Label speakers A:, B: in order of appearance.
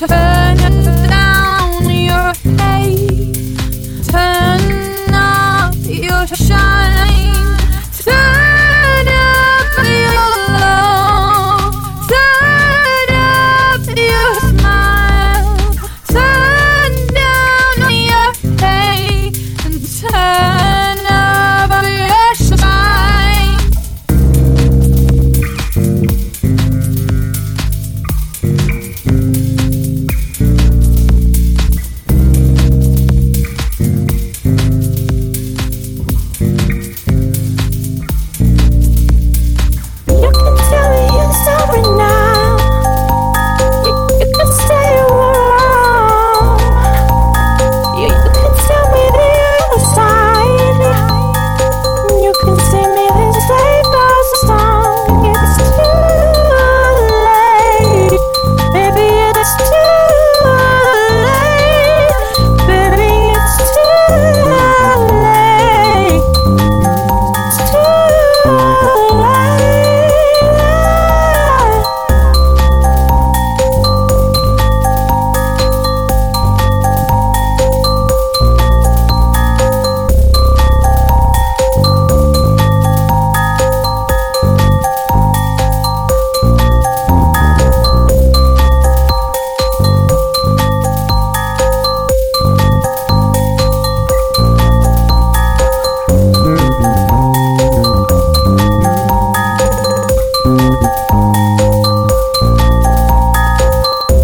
A: Turn down your hate. Turn up your shine.